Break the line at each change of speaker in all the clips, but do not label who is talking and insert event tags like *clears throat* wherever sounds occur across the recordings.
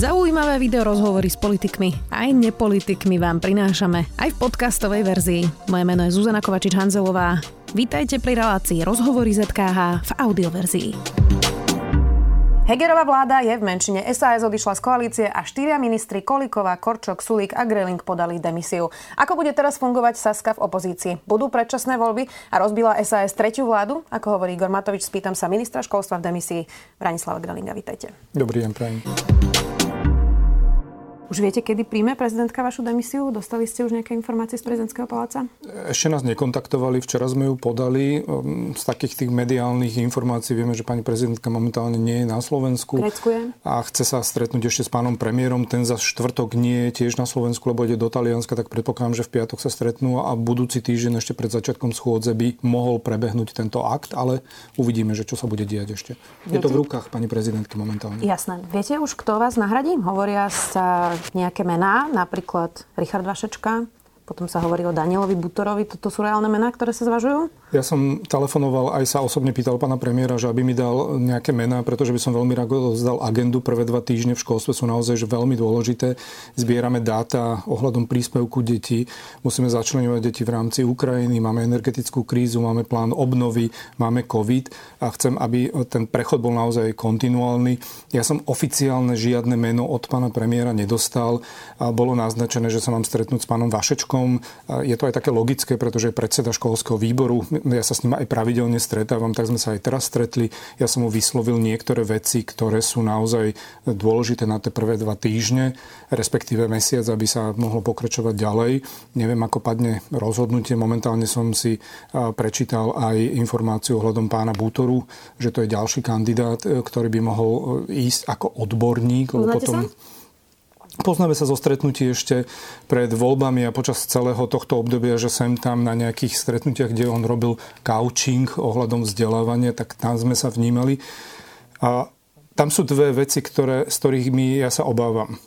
Zaujímavé video rozhovory s politikmi aj nepolitikmi vám prinášame aj v podcastovej verzii. Moje meno je Zuzana Kovačič-Hanzelová. Vítajte pri relácii Rozhovory ZKH v audioverzii. Hegerová vláda je v menšine. SAS odišla z koalície a štyria ministri Kolíková, Korčok, Sulík a Greling podali demisiu. Ako bude teraz fungovať Saska v opozícii? Budú predčasné voľby a rozbila SAS tretiu vládu? Ako hovorí Igor Matovič, spýtam sa ministra školstva v demisii Branislava Grelinga. Vítajte.
Dobrý deň, prajem.
Už viete, kedy príjme prezidentka vašu demisiu? Dostali ste už nejaké informácie z prezidentského paláca?
Ešte nás nekontaktovali, včera sme ju podali. Ehm, z takých tých mediálnych informácií vieme, že pani prezidentka momentálne nie je na Slovensku.
Grécku
A chce sa stretnúť ešte s pánom premiérom. Ten za štvrtok nie je tiež na Slovensku, lebo ide do Talianska, tak predpokladám, že v piatok sa stretnú a budúci týždeň ešte pred začiatkom schôdze by mohol prebehnúť tento akt, ale uvidíme, že čo sa bude diať ešte. Viete? Je to v rukách pani prezidentky momentálne.
Jasné. Viete už, kto vás nahradí? Hovoria sa nejaké mená, napríklad Richard Vašečka, potom sa hovorí o Danielovi Butorovi. Toto sú reálne mená, ktoré sa zvažujú?
Ja som telefonoval, aj sa osobne pýtal pána premiéra, že aby mi dal nejaké mená, pretože by som veľmi rád zdal agendu. Prvé dva týždne v školstve sú naozaj že veľmi dôležité. Zbierame dáta ohľadom príspevku detí. Musíme začlenovať deti v rámci Ukrajiny. Máme energetickú krízu, máme plán obnovy, máme COVID a chcem, aby ten prechod bol naozaj kontinuálny. Ja som oficiálne žiadne meno od pána premiéra nedostal. A bolo naznačené, že sa mám stretnúť s pánom Vašečkom. Je to aj také logické, pretože je predseda školského výboru ja sa s ním aj pravidelne stretávam, tak sme sa aj teraz stretli. Ja som mu vyslovil niektoré veci, ktoré sú naozaj dôležité na tie prvé dva týždne, respektíve mesiac, aby sa mohlo pokračovať ďalej. Neviem, ako padne rozhodnutie. Momentálne som si prečítal aj informáciu ohľadom pána Bútoru, že to je ďalší kandidát, e, ktorý by mohol e, ísť ako odborník.
Lebo potom... Sa?
Poznáme sa zo stretnutí ešte pred voľbami a počas celého tohto obdobia, že sem tam na nejakých stretnutiach, kde on robil coaching ohľadom vzdelávania, tak tam sme sa vnímali. A tam sú dve veci, ktoré, ktorých ja sa obávam.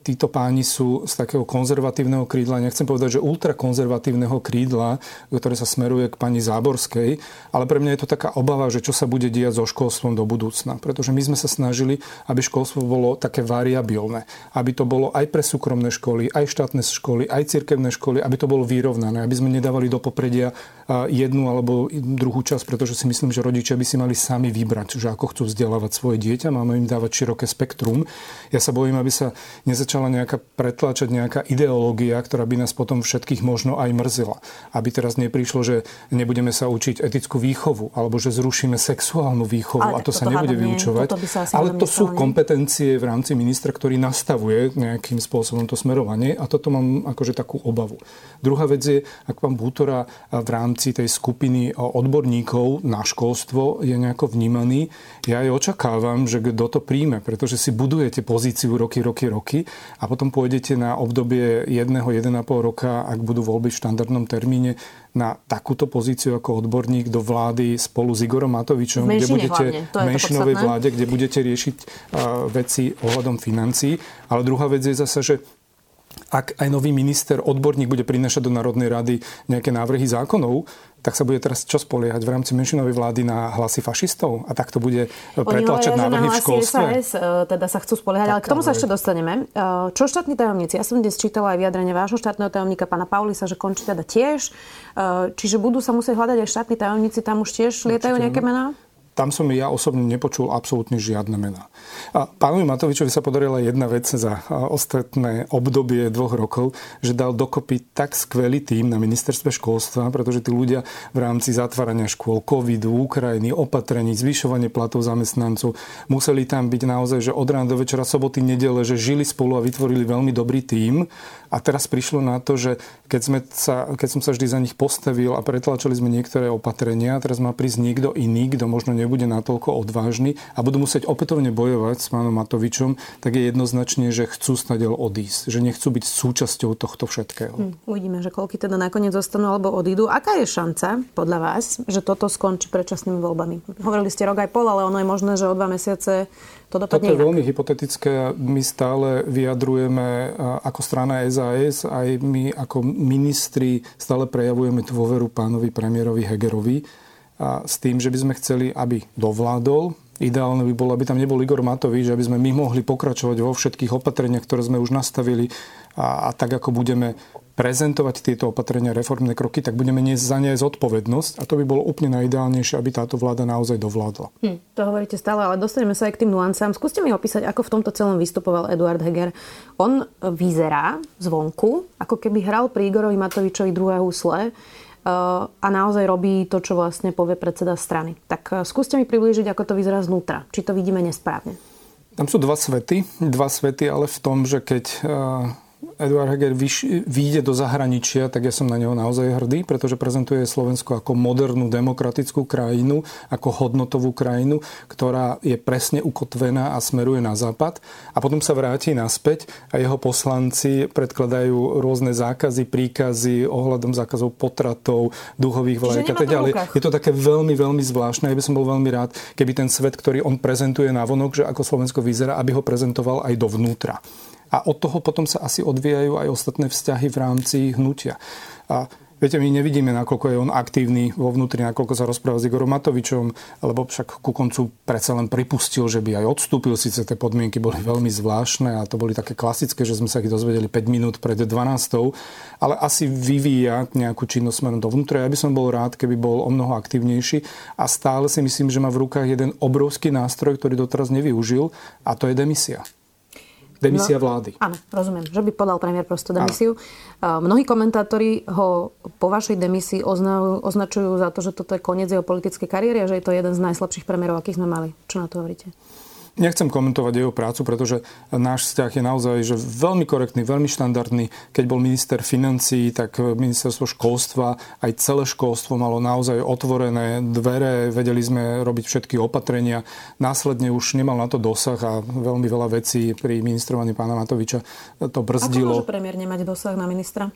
Títo páni sú z takého konzervatívneho krídla, nechcem povedať, že ultrakonzervatívneho krídla, ktoré sa smeruje k pani Záborskej, ale pre mňa je to taká obava, že čo sa bude diať so školstvom do budúcna. Pretože my sme sa snažili, aby školstvo bolo také variabilné. Aby to bolo aj pre súkromné školy, aj štátne školy, aj cirkevné školy, aby to bolo vyrovnané, aby sme nedávali do popredia jednu alebo druhú časť, pretože si myslím, že rodičia by si mali sami vybrať, že ako chcú vzdelávať svoje dieťa dieťa, máme im dávať široké spektrum. Ja sa bojím, aby sa nezačala nejaká pretláčať nejaká ideológia, ktorá by nás potom všetkých možno aj mrzela. Aby teraz neprišlo, že nebudeme sa učiť etickú výchovu, alebo že zrušíme sexuálnu výchovu
ale
a to sa nebude vyučovať. ale to sú kompetencie v rámci ministra, ktorý nastavuje nejakým spôsobom to smerovanie a toto mám akože takú obavu. Druhá vec je, ak pán Bútora v rámci tej skupiny odborníkov na školstvo je nejako vnímaný, ja aj očakávam, že že kto to príjme, pretože si budujete pozíciu roky, roky, roky a potom pôjdete na obdobie jedného, 1,5 roka, ak budú voľby v štandardnom termíne, na takúto pozíciu ako odborník do vlády spolu s Igorom Matovičom,
kde
budete
v
menšinovej vláde, kde budete riešiť uh, veci ohľadom financií. Ale druhá vec je zase, že ak aj nový minister, odborník bude prinašať do Národnej rady nejaké návrhy zákonov, tak sa bude teraz čo spoliehať v rámci menšinovej vlády na hlasy fašistov? A tak to bude pretlačať návrhy v školstve?
SAS, e, teda sa chcú spoliehať, tak, ale k tomu sa ešte dostaneme. E, čo štátni tajomníci? Ja som dnes čítala aj vyjadrenie vášho štátneho tajomníka, pána Paulisa, že končí teda tiež. E, čiže budú sa musieť hľadať aj štátni tajomníci, tam už tiež lietajú nejaké mená?
Tam som ja osobne nepočul absolútne žiadne mená. A pánovi Matovičovi sa podarila jedna vec za ostatné obdobie dvoch rokov, že dal dokopy tak skvelý tým na ministerstve školstva, pretože tí ľudia v rámci zatvárania škôl, covidu, Ukrajiny, opatrení, zvyšovanie platov zamestnancov, museli tam byť naozaj, že od rána do večera, soboty, nedele, že žili spolu a vytvorili veľmi dobrý tým. A teraz prišlo na to, že keď, sme sa, keď som sa vždy za nich postavil a pretlačili sme niektoré opatrenia, teraz má prísť niekto iný, kto možno nebude natoľko odvážny a budú musieť opätovne bojovať s pánom Matovičom, tak je jednoznačne, že chcú stadiaľ odísť, že nechcú byť súčasťou tohto všetkého. Hm,
uvidíme, že koľky teda nakoniec zostanú alebo odídu. Aká je šanca podľa vás, že toto skončí predčasnými voľbami? Hovorili ste rok aj pol, ale ono je možné, že o dva mesiace to dopadne
Toto je veľmi hypotetické. My stále vyjadrujeme ako strana SAS, aj my ako ministri stále prejavujeme dôveru pánovi premiérovi Hegerovi a s tým, že by sme chceli, aby dovládol, Ideálne by bolo, aby tam nebol Igor Matovič, aby sme my mohli pokračovať vo všetkých opatreniach, ktoré sme už nastavili a, a tak, ako budeme prezentovať tieto opatrenia, reformné kroky, tak budeme niesť za ne zodpovednosť a to by bolo úplne najideálnejšie, aby táto vláda naozaj dovládla.
Hm, to hovoríte stále, ale dostaneme sa aj k tým nuancám. Skúste mi opísať, ako v tomto celom vystupoval Eduard Heger. On vyzerá zvonku, ako keby hral pri Igorovi Matovičovi druhé husle a naozaj robí to, čo vlastne povie predseda strany. Tak e, skúste mi priblížiť, ako to vyzerá znútra. Či to vidíme nesprávne.
Tam sú dva svety. Dva svety, ale v tom, že keď e, Eduard Heger vyjde do zahraničia, tak ja som na neho naozaj hrdý, pretože prezentuje Slovensko ako modernú demokratickú krajinu, ako hodnotovú krajinu, ktorá je presne ukotvená a smeruje na západ. A potom sa vráti naspäť a jeho poslanci predkladajú rôzne zákazy, príkazy ohľadom zákazov potratov, duchových vlajek a tak ďalej. Je to také veľmi, veľmi zvláštne. Ja by som bol veľmi rád, keby ten svet, ktorý on prezentuje na vonok, že ako Slovensko vyzerá, aby ho prezentoval aj dovnútra a od toho potom sa asi odvíjajú aj ostatné vzťahy v rámci hnutia. A Viete, my nevidíme, nakoľko je on aktívny vo vnútri, nakoľko sa rozpráva s Igorom Matovičom, lebo však ku koncu predsa len pripustil, že by aj odstúpil. Sice tie podmienky boli veľmi zvláštne a to boli také klasické, že sme sa ich dozvedeli 5 minút pred 12. Ale asi vyvíja nejakú činnosť smerom dovnútra. Ja by som bol rád, keby bol o mnoho aktívnejší a stále si myslím, že má v rukách jeden obrovský nástroj, ktorý doteraz nevyužil a to je demisia. Demisia no, vlády.
Áno, rozumiem, že by podal premiér prosto demisiu. Áno. Mnohí komentátori ho po vašej demisii ozna, označujú za to, že toto je koniec jeho politickej kariéry a že je to jeden z najslabších premiérov, akých sme mali. Čo na to hovoríte?
Nechcem komentovať jeho prácu, pretože náš vzťah je naozaj že veľmi korektný, veľmi štandardný. Keď bol minister financí, tak ministerstvo školstva, aj celé školstvo malo naozaj otvorené dvere, vedeli sme robiť všetky opatrenia. Následne už nemal na to dosah a veľmi veľa vecí pri ministrovaní pána Matoviča to brzdilo.
Ako môže premiér nemať dosah na ministra?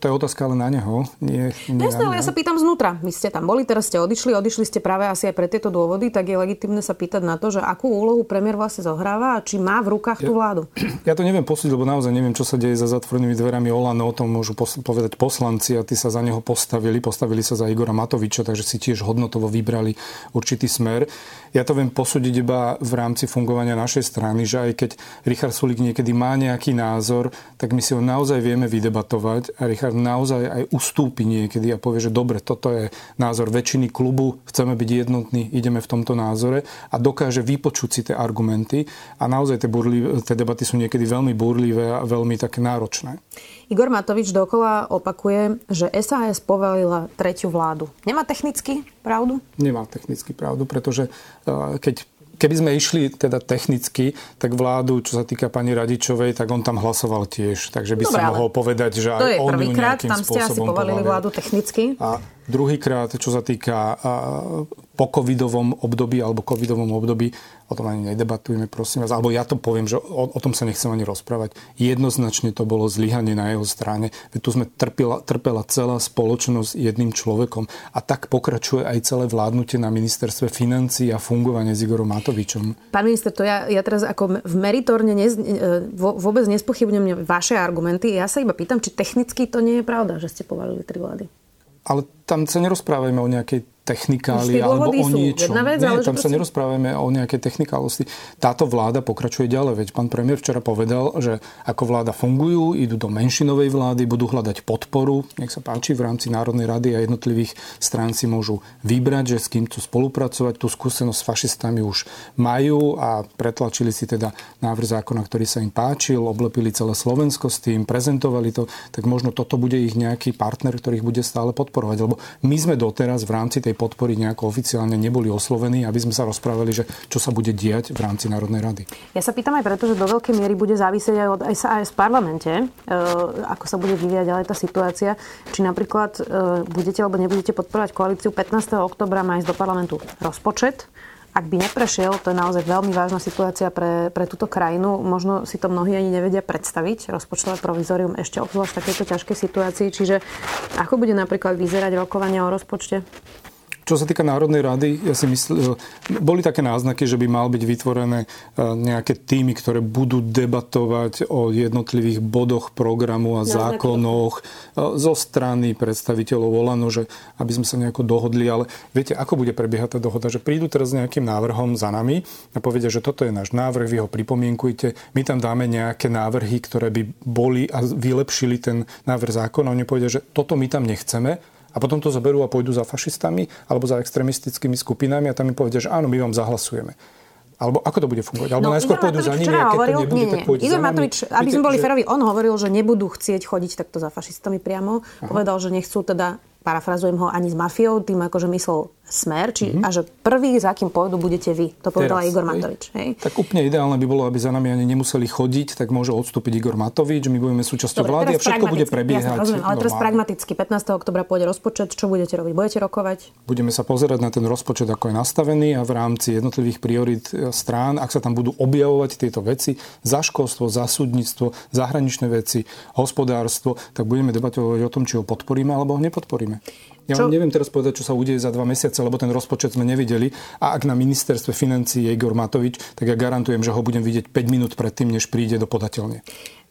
To je otázka ale na neho. Nie,
nie Jasné, ale ja sa pýtam znútra. Vy ste tam boli, teraz ste odišli, odišli ste práve asi aj pre tieto dôvody, tak je legitimné sa pýtať na to, že akú úlohu premiér vlastne zohráva a či má v rukách ja, tú vládu. *clears throat*
Ja to neviem posúdiť, lebo naozaj neviem, čo sa deje za zatvorenými dverami Olano, o tom môžu povedať poslanci a tí sa za neho postavili, postavili sa za Igora Matoviča, takže si tiež hodnotovo vybrali určitý smer. Ja to viem posúdiť iba v rámci fungovania našej strany, že aj keď Richard Sulik niekedy má nejaký názor, tak my si ho naozaj vieme vydebatovať a Richard naozaj aj ustúpi niekedy a povie, že dobre, toto je názor väčšiny klubu, chceme byť jednotní, ideme v tomto názore a dokáže vypočuť si tie argumenty a naozaj tie, burlivé, tie debaty sú niekedy veľmi burlivé a veľmi také náročné.
Igor Matovič dokola opakuje, že SAS povalila tretiu vládu. Nemá technicky pravdu?
Nemá technicky pravdu, pretože eh, keď Keby sme išli teda technicky, tak vládu, čo sa týka pani Radičovej, tak on tam hlasoval tiež. Takže by Dobre, sa mohol povedať, že aj on ju nejakým tam ste asi
povalili vládu technicky.
A druhýkrát, čo sa týka po covidovom období alebo covidovom období, o tom ani nedebatujeme, prosím vás, alebo ja to poviem, že o, o tom sa nechcem ani rozprávať. Jednoznačne to bolo zlyhanie na jeho strane. Tu sme trpela, trpela celá spoločnosť jedným človekom a tak pokračuje aj celé vládnutie na ministerstve financí a fungovanie s Igorom Matovičom.
Pán minister, to ja, ja teraz ako v meritorne nez, e, vôbec nespochybňujem vaše argumenty. Ja sa iba pýtam, či technicky to nie je pravda, že ste povalili tri vlády.
Ale tam sa nerozprávame o nejakej technikály alebo o niečo.
Vec,
Nie, tam sa nerozprávame o nejakej technikálosti. Táto vláda pokračuje ďalej. Veď pán premiér včera povedal, že ako vláda fungujú, idú do menšinovej vlády, budú hľadať podporu. Nech sa páči, v rámci Národnej rady a jednotlivých strán si môžu vybrať, že s kým chcú spolupracovať. Tú skúsenosť s fašistami už majú a pretlačili si teda návrh zákona, ktorý sa im páčil, oblepili celé Slovensko s tým, prezentovali to, tak možno toto bude ich nejaký partner, ktorý ich bude stále podporovať. Lebo my sme doteraz v rámci tej podpory nejako oficiálne neboli oslovení, aby sme sa rozprávali, že čo sa bude diať v rámci Národnej rady.
Ja sa pýtam aj preto, že do veľkej miery bude závisieť aj od SAS v parlamente, e, ako sa bude vyvíjať ďalej tá situácia. Či napríklad e, budete alebo nebudete podporovať koalíciu 15. oktobra má ísť do parlamentu rozpočet, ak by neprešiel, to je naozaj veľmi vážna situácia pre, pre túto krajinu. Možno si to mnohí ani nevedia predstaviť, rozpočtové provizorium ešte obzvlášť v takejto ťažkej situácii. Čiže ako bude napríklad vyzerať rokovanie o rozpočte?
Čo sa týka Národnej rady, ja si myslím, boli také náznaky, že by mal byť vytvorené nejaké týmy, ktoré budú debatovať o jednotlivých bodoch programu a zákonoch zo strany predstaviteľov Olano, že aby sme sa nejako dohodli, ale viete, ako bude prebiehať tá dohoda, že prídu teraz nejakým návrhom za nami a povedia, že toto je náš návrh, vy ho pripomienkujte, my tam dáme nejaké návrhy, ktoré by boli a vylepšili ten návrh zákona. Oni povedia, že toto my tam nechceme, a potom to zoberú a pôjdu za fašistami alebo za extremistickými skupinami a tam mi povedia, že áno, my vám zahlasujeme. Alebo ako to bude fungovať? Alebo no, najskôr Igor pôjdu Matovič za nimi a keď hovoril, to nebude, nie, nie. tak pôjdu
Igor Matovič, aby sme boli že... ferovi, on hovoril, že nebudú chcieť chodiť takto za fašistami priamo. Aha. Povedal, že nechcú teda parafrazujem ho, ani s mafiou, tým akože myslel smer, či, mm-hmm. a že prvý, za kým pôjdu, budete vy. To povedal Teraz, Igor Matovič. Hej.
Tak úplne ideálne by bolo, aby za nami ani nemuseli chodiť, tak môže odstúpiť Igor Matovič, my budeme súčasťou Dobre, vlády a všetko bude prebiehať.
Jasne, rozumiem, ale teraz pragmaticky, 15. oktobra pôjde rozpočet, čo budete robiť? Budete rokovať?
Budeme sa pozerať na ten rozpočet, ako je nastavený a v rámci jednotlivých priorit e, strán, ak sa tam budú objavovať tieto veci, za školstvo, za súdnictvo, zahraničné veci, hospodárstvo, tak budeme debatovať o tom, či ho podporíme alebo ho nepodporíme. Ja čo? neviem teraz povedať, čo sa udeje za dva mesiace, lebo ten rozpočet sme nevideli. A ak na ministerstve financí je Igor Matovič, tak ja garantujem, že ho budem vidieť 5 minút predtým, než príde do podateľne.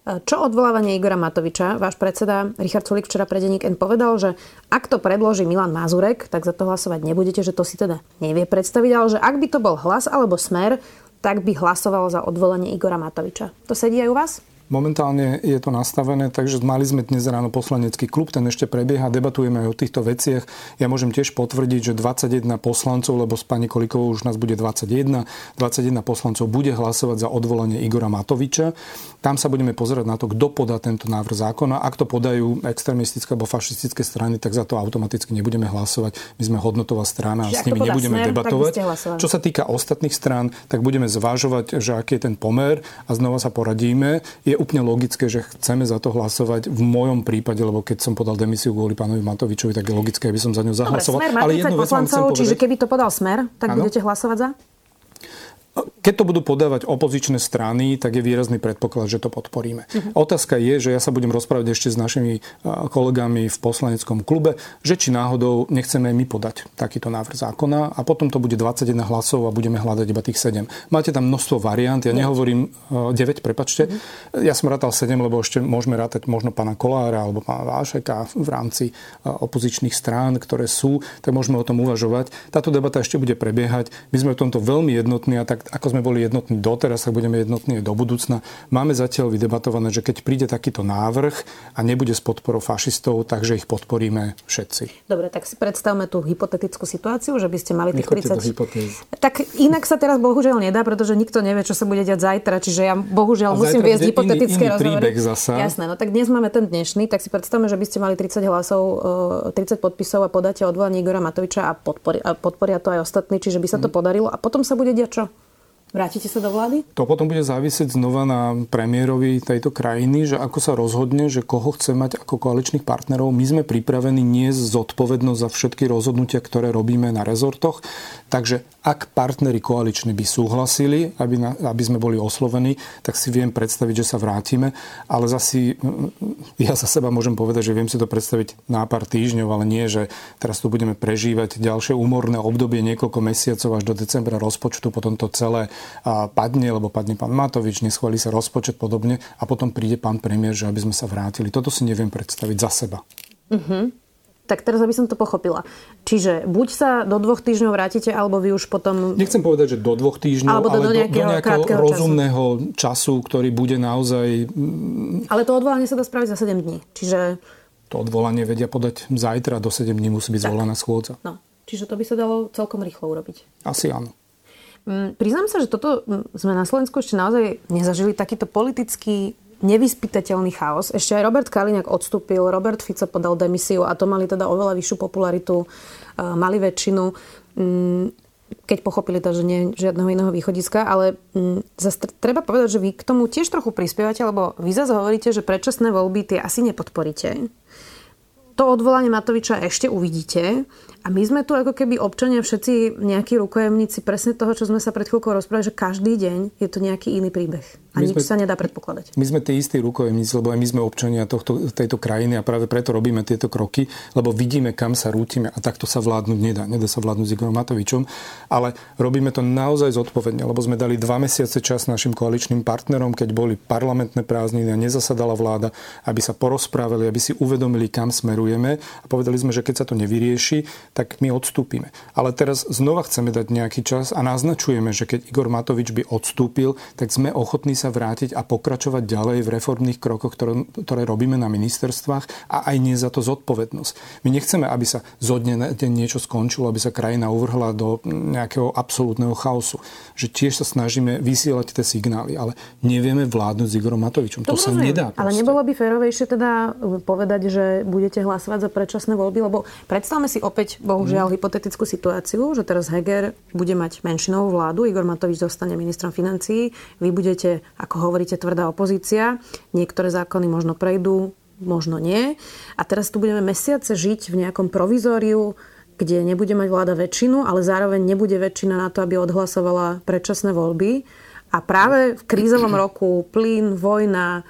Čo odvolávanie Igora Matoviča? Váš predseda Richard Sulik včera pre Deník N povedal, že ak to predloží Milan Mazurek, tak za to hlasovať nebudete, že to si teda nevie predstaviť, ale že ak by to bol hlas alebo smer, tak by hlasoval za odvolanie Igora Matoviča. To sedí aj u vás?
Momentálne je to nastavené, takže mali sme dnes ráno poslanecký klub, ten ešte prebieha, debatujeme aj o týchto veciach. Ja môžem tiež potvrdiť, že 21 poslancov, lebo s pani Kolikovou už nás bude 21, 21 poslancov bude hlasovať za odvolanie Igora Matoviča. Tam sa budeme pozerať na to, kto podá tento návrh zákona. Ak to podajú extrémistické alebo fašistické strany, tak za to automaticky nebudeme hlasovať. My sme hodnotová strana a s nimi nebudeme smer, debatovať. Čo sa týka ostatných strán, tak budeme zvážovať, že aký je ten pomer a znova sa poradíme. Je úplne logické, že chceme za to hlasovať v mojom prípade, lebo keď som podal demisiu kvôli pánovi Matovičovi, tak je logické, aby som za ňu zahlasoval.
Dobre, smer Ale jednu vec chcem povedať. Čiže keby to podal smer, tak ano? budete hlasovať za?
Keď to budú podávať opozičné strany, tak je výrazný predpoklad, že to podporíme. Uh-huh. Otázka je, že ja sa budem rozprávať ešte s našimi kolegami v poslaneckom klube, že či náhodou nechceme my podať takýto návrh zákona a potom to bude 21 hlasov a budeme hľadať iba tých 7. Máte tam množstvo variant, ja nehovorím 9, prepačte. Uh-huh. Ja som rátal 7, lebo ešte môžeme rátať možno pána Kolára alebo pána Vášeka v rámci opozičných strán, ktoré sú, tak môžeme o tom uvažovať. Táto debata ešte bude prebiehať. My sme v tomto veľmi jednotní a tak ako sme boli jednotní doteraz, tak budeme jednotní aj do budúcna. Máme zatiaľ vydebatované, že keď príde takýto návrh a nebude s podporou fašistov, takže ich podporíme všetci.
Dobre, tak si predstavme tú hypotetickú situáciu, že by ste mali tých 30... Tak inak sa teraz bohužiaľ nedá, pretože nikto nevie, čo sa bude diať zajtra, čiže ja bohužiaľ a musím viesť hypotetické iný, iný rozhovory.
Zasa.
Jasné, no tak dnes máme ten dnešný, tak si predstavme, že by ste mali 30 hlasov, 30 e, podpisov a podáte odvolanie Igora Matoviča a, podporia, a podporia to aj ostatní, čiže by sa to mm. podarilo a potom sa bude diať čo? Vrátite sa do vlády?
To potom bude závisieť znova na premiérovi tejto krajiny, že ako sa rozhodne, že koho chce mať ako koaličných partnerov. My sme pripravení nie zodpovednosť za všetky rozhodnutia, ktoré robíme na rezortoch. Takže ak partneri koaliční by súhlasili, aby, na, aby sme boli oslovení, tak si viem predstaviť, že sa vrátime. Ale zasi mm, ja za seba môžem povedať, že viem si to predstaviť na pár týždňov, ale nie, že teraz tu budeme prežívať ďalšie úmorné obdobie niekoľko mesiacov až do decembra rozpočtu, potom to celé padne, lebo padne pán Matovič, neschválí sa rozpočet podobne a potom príde pán premiér, že aby sme sa vrátili. Toto si neviem predstaviť za seba.
Uh-huh. Tak teraz, aby som to pochopila. Čiže buď sa do dvoch týždňov vrátite, alebo vy už potom...
Nechcem povedať, že do dvoch týždňov, alebo do, ale do nejakého, do nejakého rozumného času. času, ktorý bude naozaj...
Ale to odvolanie sa dá spraviť za 7 dní. Čiže...
To odvolanie vedia podať zajtra, do 7 dní musí byť zvolená schôdza.
No. Čiže to by sa dalo celkom rýchlo urobiť.
Asi áno.
Mm, priznám sa, že toto mm, sme na Slovensku ešte naozaj nezažili takýto politický nevyspytateľný chaos. Ešte aj Robert Kaliňák odstúpil, Robert Fico podal demisiu a to mali teda oveľa vyššiu popularitu, mali väčšinu, mm, keď pochopili to, že nie žiadneho iného východiska, ale zase treba povedať, že vy k tomu tiež trochu prispievate, lebo vy zase hovoríte, že predčasné voľby tie asi nepodporíte. To odvolanie Matoviča ešte uvidíte A my sme tu ako keby občania všetci nejakí rukojemníci presne toho, čo sme sa pred chvíľkou rozprávali, že každý deň je to nejaký iný príbeh. A my nič sme, sa nedá predpokladať.
My sme tí istí rukojemníci, lebo aj my sme občania tohto, tejto krajiny a práve preto robíme tieto kroky, lebo vidíme, kam sa rútime a takto sa vládnuť nedá. Nedá sa vládnuť s Igorom Matovičom, ale robíme to naozaj zodpovedne, lebo sme dali dva mesiace čas našim koaličným partnerom, keď boli parlamentné prázdniny a nezasadala vláda, aby sa porozprávali, aby si uvedomili, kam smerujeme a povedali sme, že keď sa to nevyrieši, tak my odstúpime. Ale teraz znova chceme dať nejaký čas a naznačujeme, že keď Igor Matovič by odstúpil, tak sme ochotní sa vrátiť a pokračovať ďalej v reformných krokoch, ktoré, ktoré robíme na ministerstvách a aj nie za to zodpovednosť. My nechceme, aby sa zo dne deň niečo skončilo, aby sa krajina uvrhla do nejakého absolútneho chaosu. Že tiež sa snažíme vysielať tie signály, ale nevieme vládnuť s Igorom Matovičom. To, to sa nedá.
Proste. Ale nebolo by férovejšie teda povedať, že budete hlasovať za predčasné voľby, lebo predstavme si opäť bohužiaľ hypotetickú situáciu, že teraz Heger bude mať menšinovú vládu, Igor Matovič zostane ministrom financií, vy budete, ako hovoríte, tvrdá opozícia, niektoré zákony možno prejdú, možno nie. A teraz tu budeme mesiace žiť v nejakom provizóriu, kde nebude mať vláda väčšinu, ale zároveň nebude väčšina na to, aby odhlasovala predčasné voľby. A práve v krízovom roku plyn, vojna,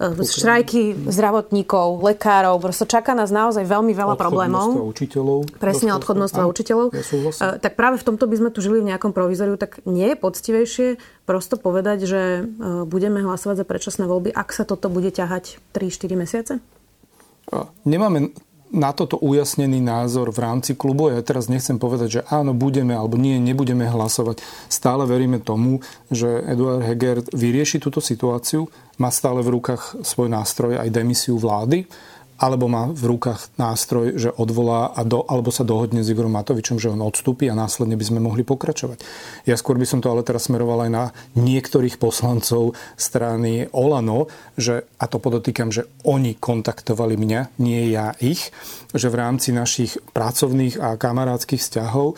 štrajky zdravotníkov, lekárov. Proste čaká nás naozaj veľmi veľa problémov.
učiteľov.
Presne, odchodnostva učiteľov. Ja tak práve v tomto by sme tu žili v nejakom provizoriu, tak nie je poctivejšie prosto povedať, že e, budeme hlasovať za predčasné voľby, ak sa toto bude ťahať 3-4 mesiace?
Nemáme na toto ujasnený názor v rámci klubu. Ja teraz nechcem povedať, že áno, budeme alebo nie, nebudeme hlasovať. Stále veríme tomu, že Eduard Heger vyrieši túto situáciu, má stále v rukách svoj nástroj aj demisiu vlády alebo má v rukách nástroj, že odvolá a do, alebo sa dohodne s Igorom Matovičom, že on odstúpi a následne by sme mohli pokračovať. Ja skôr by som to ale teraz smeroval aj na niektorých poslancov strany Olano, že, a to podotýkam, že oni kontaktovali mňa, nie ja ich, že v rámci našich pracovných a kamarádskych vzťahov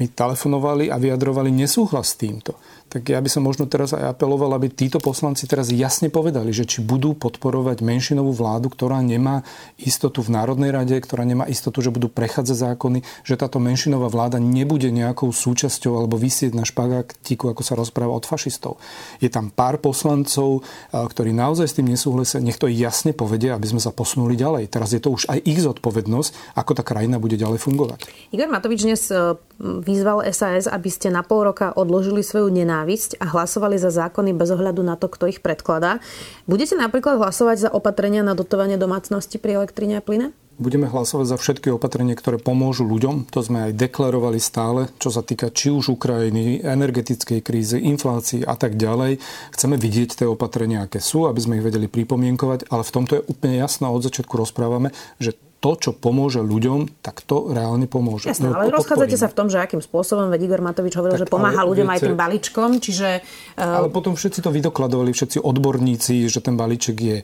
mi telefonovali a vyjadrovali nesúhlas s týmto tak ja by som možno teraz aj apeloval, aby títo poslanci teraz jasne povedali, že či budú podporovať menšinovú vládu, ktorá nemá istotu v Národnej rade, ktorá nemá istotu, že budú prechádzať zákony, že táto menšinová vláda nebude nejakou súčasťou alebo vysieť na špagátiku, ako sa rozpráva od fašistov. Je tam pár poslancov, ktorí naozaj s tým nesúhlasia, nech to jasne povedia, aby sme sa posunuli ďalej. Teraz je to už aj ich zodpovednosť, ako tá krajina bude ďalej fungovať.
Igor Matovič dnes e, vyzval SAS, aby ste na pol roka odložili svoju nenávisť a hlasovali za zákony bez ohľadu na to, kto ich predkladá. Budete napríklad hlasovať za opatrenia na dotovanie domácnosti pri elektrine a plyne?
Budeme hlasovať za všetky opatrenia, ktoré pomôžu ľuďom. To sme aj deklarovali stále, čo sa týka či už Ukrajiny, energetickej krízy, inflácii a tak ďalej. Chceme vidieť tie opatrenia, aké sú, aby sme ich vedeli pripomienkovať, ale v tomto je úplne jasno, od začiatku rozprávame, že to, čo pomôže ľuďom, tak to reálne pomôže.
Jasné, no, ale rozchádzate sa v tom, že akým spôsobom, veď Igor Matovič hovoril, tak, že pomáha ľuďom viete, aj tým balíčkom, čiže...
Uh... Ale potom všetci to vydokladovali, všetci odborníci, že ten balíček je,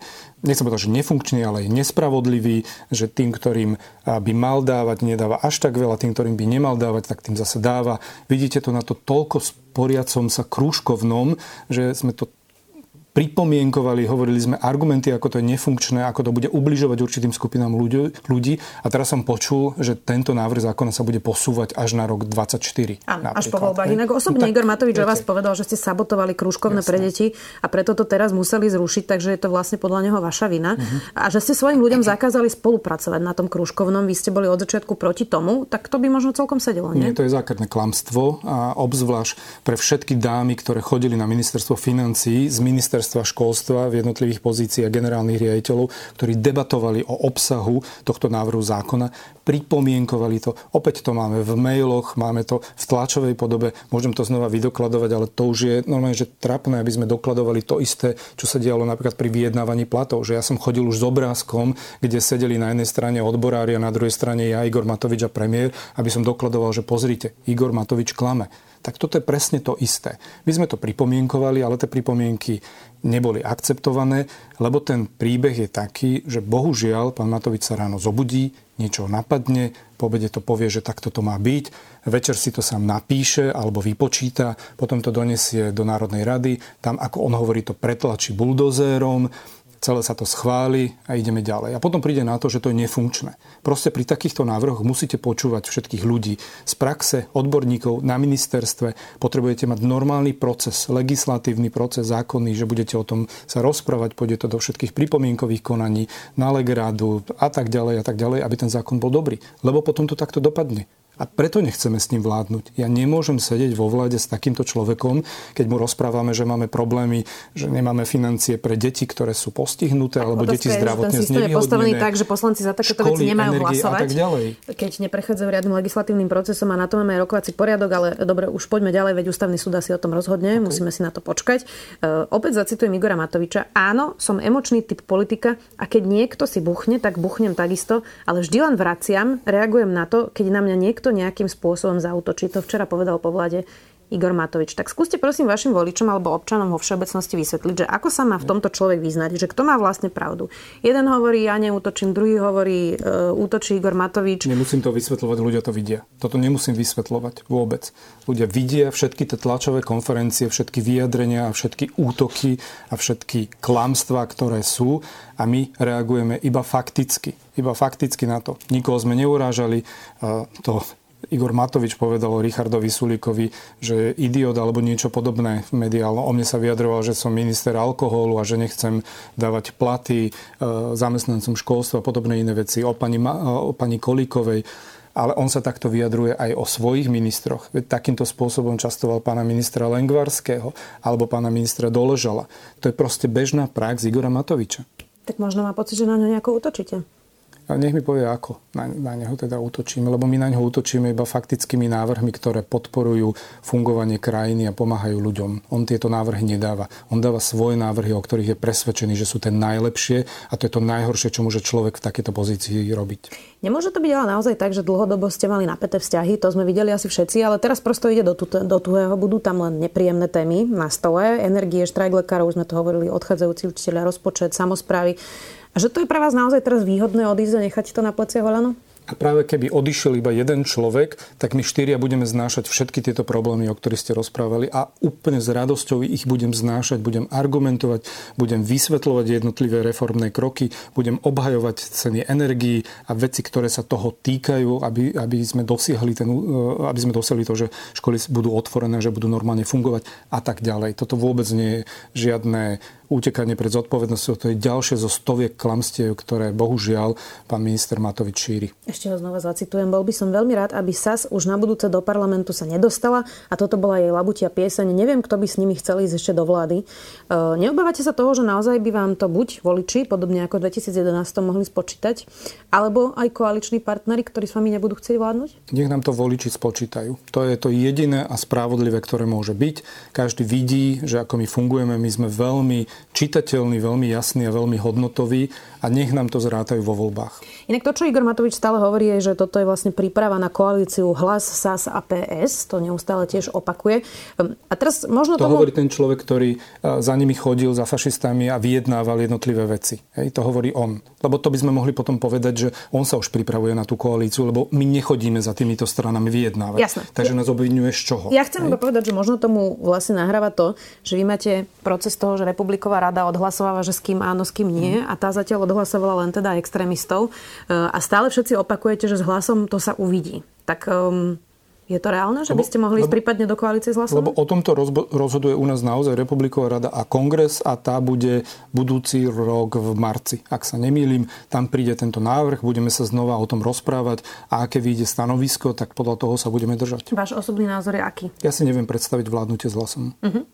nechcem povedať, že nefunkčný, ale je nespravodlivý, že tým, ktorým by mal dávať, nedáva až tak veľa, tým, ktorým by nemal dávať, tak tým zase dáva. Vidíte to na to toľko sporiacom sa krúžkovnom, že sme to pripomienkovali, hovorili sme argumenty, ako to je nefunkčné, ako to bude ubližovať určitým skupinám ľudí, ľudí. A teraz som počul, že tento návrh zákona sa bude posúvať až na rok 24.
Áno, až po voľbách. Inak osobne no, Igor Matovič o vás povedal, že ste sabotovali krúžkovné pre deti a preto to teraz museli zrušiť, takže je to vlastne podľa neho vaša vina. Uh-huh. A že ste svojim ľuďom zakázali spolupracovať na tom krúžkovnom, vy ste boli od začiatku proti tomu, tak to by možno celkom sedelo, nie?
Nie, to je základné klamstvo a obzvlášť pre všetky dámy, ktoré chodili na ministerstvo financií z ministerstva ministerstva školstva v jednotlivých pozíciách generálnych riaditeľov, ktorí debatovali o obsahu tohto návrhu zákona, pripomienkovali to. Opäť to máme v mailoch, máme to v tlačovej podobe, môžem to znova vydokladovať, ale to už je normálne, že trapné, aby sme dokladovali to isté, čo sa dialo napríklad pri vyjednávaní platov. Že ja som chodil už s obrázkom, kde sedeli na jednej strane odborári a na druhej strane ja, Igor Matovič a premiér, aby som dokladoval, že pozrite, Igor Matovič klame. Tak toto je presne to isté. My sme to pripomienkovali, ale tie pripomienky neboli akceptované, lebo ten príbeh je taký, že bohužiaľ pán Matovič sa ráno zobudí, niečo napadne, po obede to povie, že takto to má byť, večer si to sám napíše alebo vypočíta, potom to donesie do Národnej rady, tam ako on hovorí to pretlačí buldozérom, celé sa to schváli a ideme ďalej. A potom príde na to, že to je nefunkčné. Proste pri takýchto návrhoch musíte počúvať všetkých ľudí z praxe, odborníkov na ministerstve. Potrebujete mať normálny proces, legislatívny proces, zákonný, že budete o tom sa rozprávať, pôjde to do všetkých pripomienkových konaní, na legradu a tak ďalej a tak ďalej, aby ten zákon bol dobrý. Lebo potom to takto dopadne. A preto nechceme s ním vládnuť. Ja nemôžem sedieť vo vláde s takýmto človekom, keď mu rozprávame, že máme problémy, že nemáme financie pre deti, ktoré sú postihnuté, alebo deti zdravotne znevýhodnené.
je postavený tak, že poslanci za takéto veci nemajú hlasovať.
A tak ďalej.
Keď neprechádzajú riadnym legislatívnym procesom a na to máme rokovací poriadok, ale dobre, už poďme ďalej, veď ústavný súd asi o tom rozhodne, okay. musíme si na to počkať. Uh, opäť zacitujem Igora Matoviča. Áno, som emočný typ politika a keď niekto si buchne, tak buchnem takisto, ale vždy len vraciam, reagujem na to, keď na mňa niekto niekto nejakým spôsobom zautočí. To včera povedal po vláde Igor Matovič. Tak skúste prosím vašim voličom alebo občanom vo všeobecnosti vysvetliť, že ako sa má v tomto človek vyznať, že kto má vlastne pravdu. Jeden hovorí, ja neútočím, druhý hovorí, uh, útočí Igor Matovič.
Nemusím to vysvetľovať, ľudia to vidia. Toto nemusím vysvetľovať vôbec. Ľudia vidia všetky tie tlačové konferencie, všetky vyjadrenia a všetky útoky a všetky klamstvá, ktoré sú a my reagujeme iba fakticky. Iba fakticky na to. Nikoho sme neurážali. To Igor Matovič povedal Richardovi Sulíkovi, že je idiot alebo niečo podobné mediálno. O mne sa vyjadroval, že som minister alkoholu a že nechcem dávať platy e, zamestnancom školstva a podobné iné veci. O pani, o pani Kolíkovej ale on sa takto vyjadruje aj o svojich ministroch. Veď takýmto spôsobom častoval pána ministra Lengvarského alebo pána ministra Doležala. To je proste bežná prax Igora Matoviča.
Tak možno má pocit, že na ňo nejako útočíte.
A nech mi povie, ako na, na neho teda útočíme, lebo my na neho útočíme iba faktickými návrhmi, ktoré podporujú fungovanie krajiny a pomáhajú ľuďom. On tieto návrhy nedáva. On dáva svoje návrhy, o ktorých je presvedčený, že sú tie najlepšie a to je to najhoršie, čo môže človek v takejto pozícii robiť.
Nemôže to byť ale naozaj tak, že dlhodobo ste mali napäté vzťahy, to sme videli asi všetci, ale teraz prosto ide do, do tuhého, budú tam len nepríjemné témy na stole, energie, štrajk lekárov, už sme to hovorili, odchádzajúci učiteľia, rozpočet, samozprávy. Že to je pre vás naozaj teraz výhodné odísť a nechať to na pleciach Olano?
A práve keby odišiel iba jeden človek, tak my štyria budeme znášať všetky tieto problémy, o ktorých ste rozprávali a úplne s radosťou ich budem znášať, budem argumentovať, budem vysvetľovať jednotlivé reformné kroky, budem obhajovať ceny energií a veci, ktoré sa toho týkajú, aby, aby, sme, dosiahli ten, eh, aby sme dosiahli to, že školy budú otvorené, že budú normálne fungovať a tak ďalej. Toto vôbec nie je žiadne utekanie pred zodpovednosťou. To je ďalšie zo stoviek klamstiev, ktoré bohužiaľ pán minister Matovič šíri.
Ešte ho znova zacitujem. Bol by som veľmi rád, aby SAS už na budúce do parlamentu sa nedostala a toto bola jej labutia pieseň. Neviem, kto by s nimi chcel ísť ešte do vlády. E, neobávate sa toho, že naozaj by vám to buď voliči, podobne ako v 2011 mohli spočítať, alebo aj koaliční partnery, ktorí s vami nebudú chcieť vládnuť?
Nech nám to voliči spočítajú. To je to jediné a spravodlivé, ktoré môže byť. Každý vidí, že ako my fungujeme, my sme veľmi čitateľný, veľmi jasný a veľmi hodnotový a nech nám to zrátajú vo voľbách.
Inak to, čo Igor Matovič stále hovorí, je, že toto je vlastne príprava na koalíciu Hlas, SAS a PS. To neustále tiež opakuje. A teraz možno
to tomu... hovorí ten človek, ktorý e, za nimi chodil, za fašistami a vyjednával jednotlivé veci. Hej, to hovorí on. Lebo to by sme mohli potom povedať, že on sa už pripravuje na tú koalíciu, lebo my nechodíme za týmito stranami vyjednávať.
Jasné.
Takže nás obvinuje z čoho?
Ja chcem iba povedať, že možno tomu vlastne nahráva to, že vy máte proces toho, že Republiková rada odhlasováva, že s kým áno, s kým nie. A tá zatiaľ odhlasovala len teda extrémistov. E, a stále všetci opakujete, že s hlasom to sa uvidí. Tak um, je to reálne, že lebo, by ste mohli ísť prípadne do koalície s hlasom?
Lebo o tomto rozhoduje u nás naozaj Republiková rada a kongres a tá bude budúci rok v marci. Ak sa nemýlim, tam príde tento návrh, budeme sa znova o tom rozprávať a aké vyjde stanovisko, tak podľa toho sa budeme držať.
Váš osobný názor je aký?
Ja si neviem predstaviť vládnutie s hlasom. Uh-huh.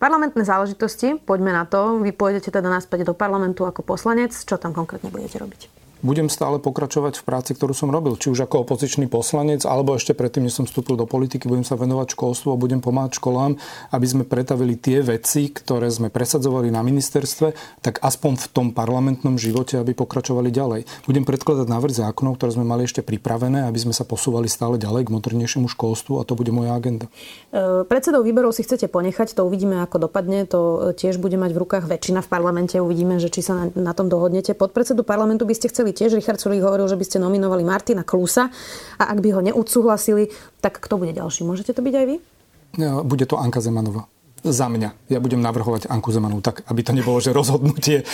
Parlamentné záležitosti, poďme na to. Vy pôjdete teda naspäť do parlamentu ako poslanec. Čo tam konkrétne budete robiť?
Budem stále pokračovať v práci, ktorú som robil. Či už ako opozičný poslanec, alebo ešte predtým, než som vstúpil do politiky, budem sa venovať školstvu a budem pomáhať školám, aby sme pretavili tie veci, ktoré sme presadzovali na ministerstve, tak aspoň v tom parlamentnom živote, aby pokračovali ďalej. Budem predkladať návrh zákonov, ktoré sme mali ešte pripravené, aby sme sa posúvali stále ďalej k modernejšiemu školstvu a to bude moja agenda.
E, predsedov výberov si chcete ponechať, to uvidíme, ako dopadne. To tiež bude mať v rukách väčšina v parlamente. Uvidíme, že či sa na, na tom dohodnete. Podpredsedu parlamentu by ste chceli nominovali tiež. Richard Sulík hovoril, že by ste nominovali Martina Klusa a ak by ho neodsúhlasili, tak kto bude ďalší? Môžete to byť aj vy?
Bude to Anka Zemanová. Za mňa. Ja budem navrhovať Anku Zemanovú tak, aby to nebolo, že rozhodnutie e,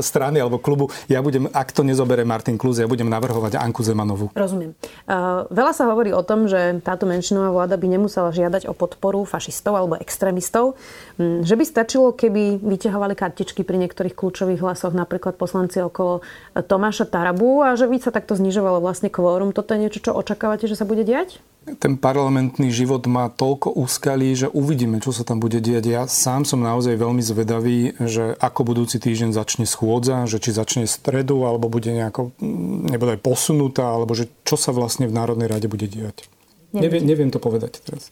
strany alebo klubu. Ja budem, ak to nezobere Martin Kluz, ja budem navrhovať Anku Zemanovú.
Rozumiem. Uh, veľa sa hovorí o tom, že táto menšinová vláda by nemusela žiadať o podporu fašistov alebo extrémistov. Mm, že by stačilo, keby vyťahovali kartičky pri niektorých kľúčových hlasoch, napríklad poslanci okolo Tomáša Tarabu a že by sa takto znižovalo vlastne kvórum. Toto je niečo, čo očakávate, že sa bude diať?
Ten parlamentný život má toľko úskalí, že uvidíme, čo sa tam bude diať. Ja sám som naozaj veľmi zvedavý, že ako budúci týždeň začne schôdza, že či začne stredu, alebo bude nejako, mm, nebude posunutá, alebo že čo sa vlastne v Národnej rade bude diať. Neviem, neviem to povedať teraz.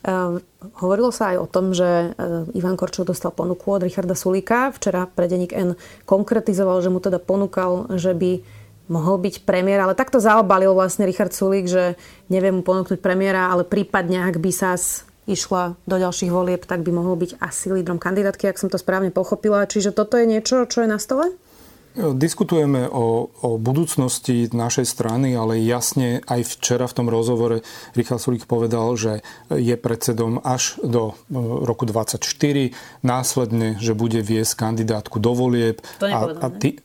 Uh, hovorilo sa aj o tom, že uh, Ivan Korčov dostal ponuku od Richarda Sulíka. Včera pre N konkretizoval, že mu teda ponúkal, že by mohol byť premiér, ale takto zaobalil vlastne Richard Sulík, že nevie mu ponúknuť premiéra, ale prípadne, ak by sa išla do ďalších volieb, tak by mohol byť asi lídrom kandidátky, ak som to správne pochopila. Čiže toto je niečo, čo je na stole?
Diskutujeme o, o budúcnosti našej strany, ale jasne aj včera v tom rozhovore Richard Sulík povedal, že je predsedom až do e, roku 2024, následne, že bude viesť kandidátku do volieb.
To a, a ty,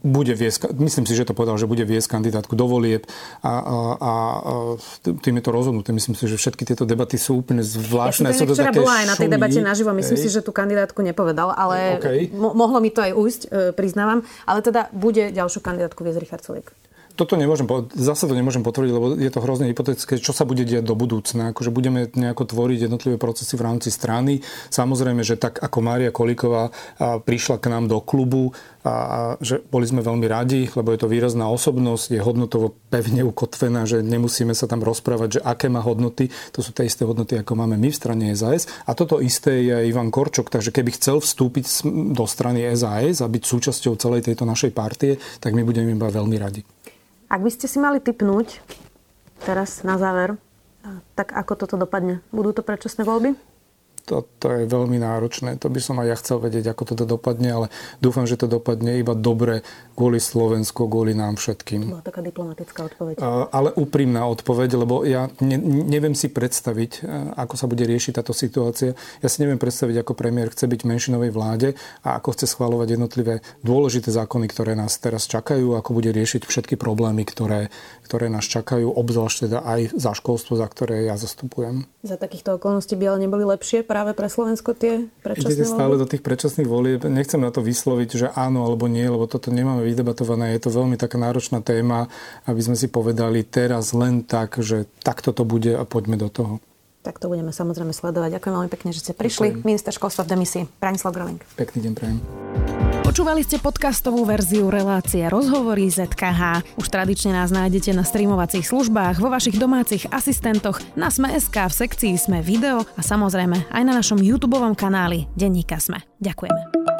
bude viesť, myslím si, že to povedal, že bude viesť kandidátku do volieb a, a, a tým je to rozhodnuté. Myslím si, že všetky tieto debaty sú úplne zvláštne.
Ja som včera bola aj na tej debate naživo, myslím Hej. si, že tú kandidátku nepovedal, ale okay. mo- mohlo mi to aj ujsť, e, priznávam. Ale teda bude ďalšiu kandidátku viesť Richard Sulik
toto nemôžem, zase to nemôžem potvrdiť, lebo je to hrozne hypotetické, čo sa bude diať do budúcna. Akože budeme nejako tvoriť jednotlivé procesy v rámci strany. Samozrejme, že tak ako Mária Kolíková prišla k nám do klubu a, a že boli sme veľmi radi, lebo je to výrazná osobnosť, je hodnotovo pevne ukotvená, že nemusíme sa tam rozprávať, že aké má hodnoty. To sú tie isté hodnoty, ako máme my v strane SAS. A toto isté je Ivan Korčok, takže keby chcel vstúpiť do strany SAS a byť súčasťou celej tejto našej partie, tak my budeme iba veľmi radi.
Ak by ste si mali typnúť teraz na záver, tak ako toto dopadne? Budú to predčasné voľby?
To, to je veľmi náročné. To by som aj ja chcel vedieť, ako toto dopadne, ale dúfam, že to dopadne iba dobre kvôli Slovensku, kvôli nám všetkým.
To bola taká diplomatická odpoveď.
Ale úprimná odpoveď, lebo ja ne, neviem si predstaviť, ako sa bude riešiť táto situácia. Ja si neviem predstaviť, ako premiér chce byť v menšinovej vláde a ako chce schváľovať jednotlivé dôležité zákony, ktoré nás teraz čakajú, ako bude riešiť všetky problémy, ktoré, ktoré nás čakajú, obzvlášť teda aj za školstvo, za ktoré ja zastupujem.
Za takýchto okolností by ale neboli lepšie práve pre Slovensko tie predčasné
Idete stále do tých predčasných volieb. Nechcem na to vysloviť, že áno alebo nie, lebo toto nemáme vydebatované. Je to veľmi taká náročná téma, aby sme si povedali teraz len tak, že takto to bude a poďme do toho.
Tak to budeme samozrejme sledovať. Ďakujem veľmi pekne, že ste prišli. Ďakujem. Minister školstva v demisii. Branislav Groling.
Pekný deň prajem.
Počúvali ste podcastovú verziu relácie Rozhovory ZKH. Už tradične nás nájdete na streamovacích službách, vo vašich domácich asistentoch, na Sme.sk, v sekcii Sme video a samozrejme aj na našom YouTube kanáli Denníka Sme. Ďakujeme.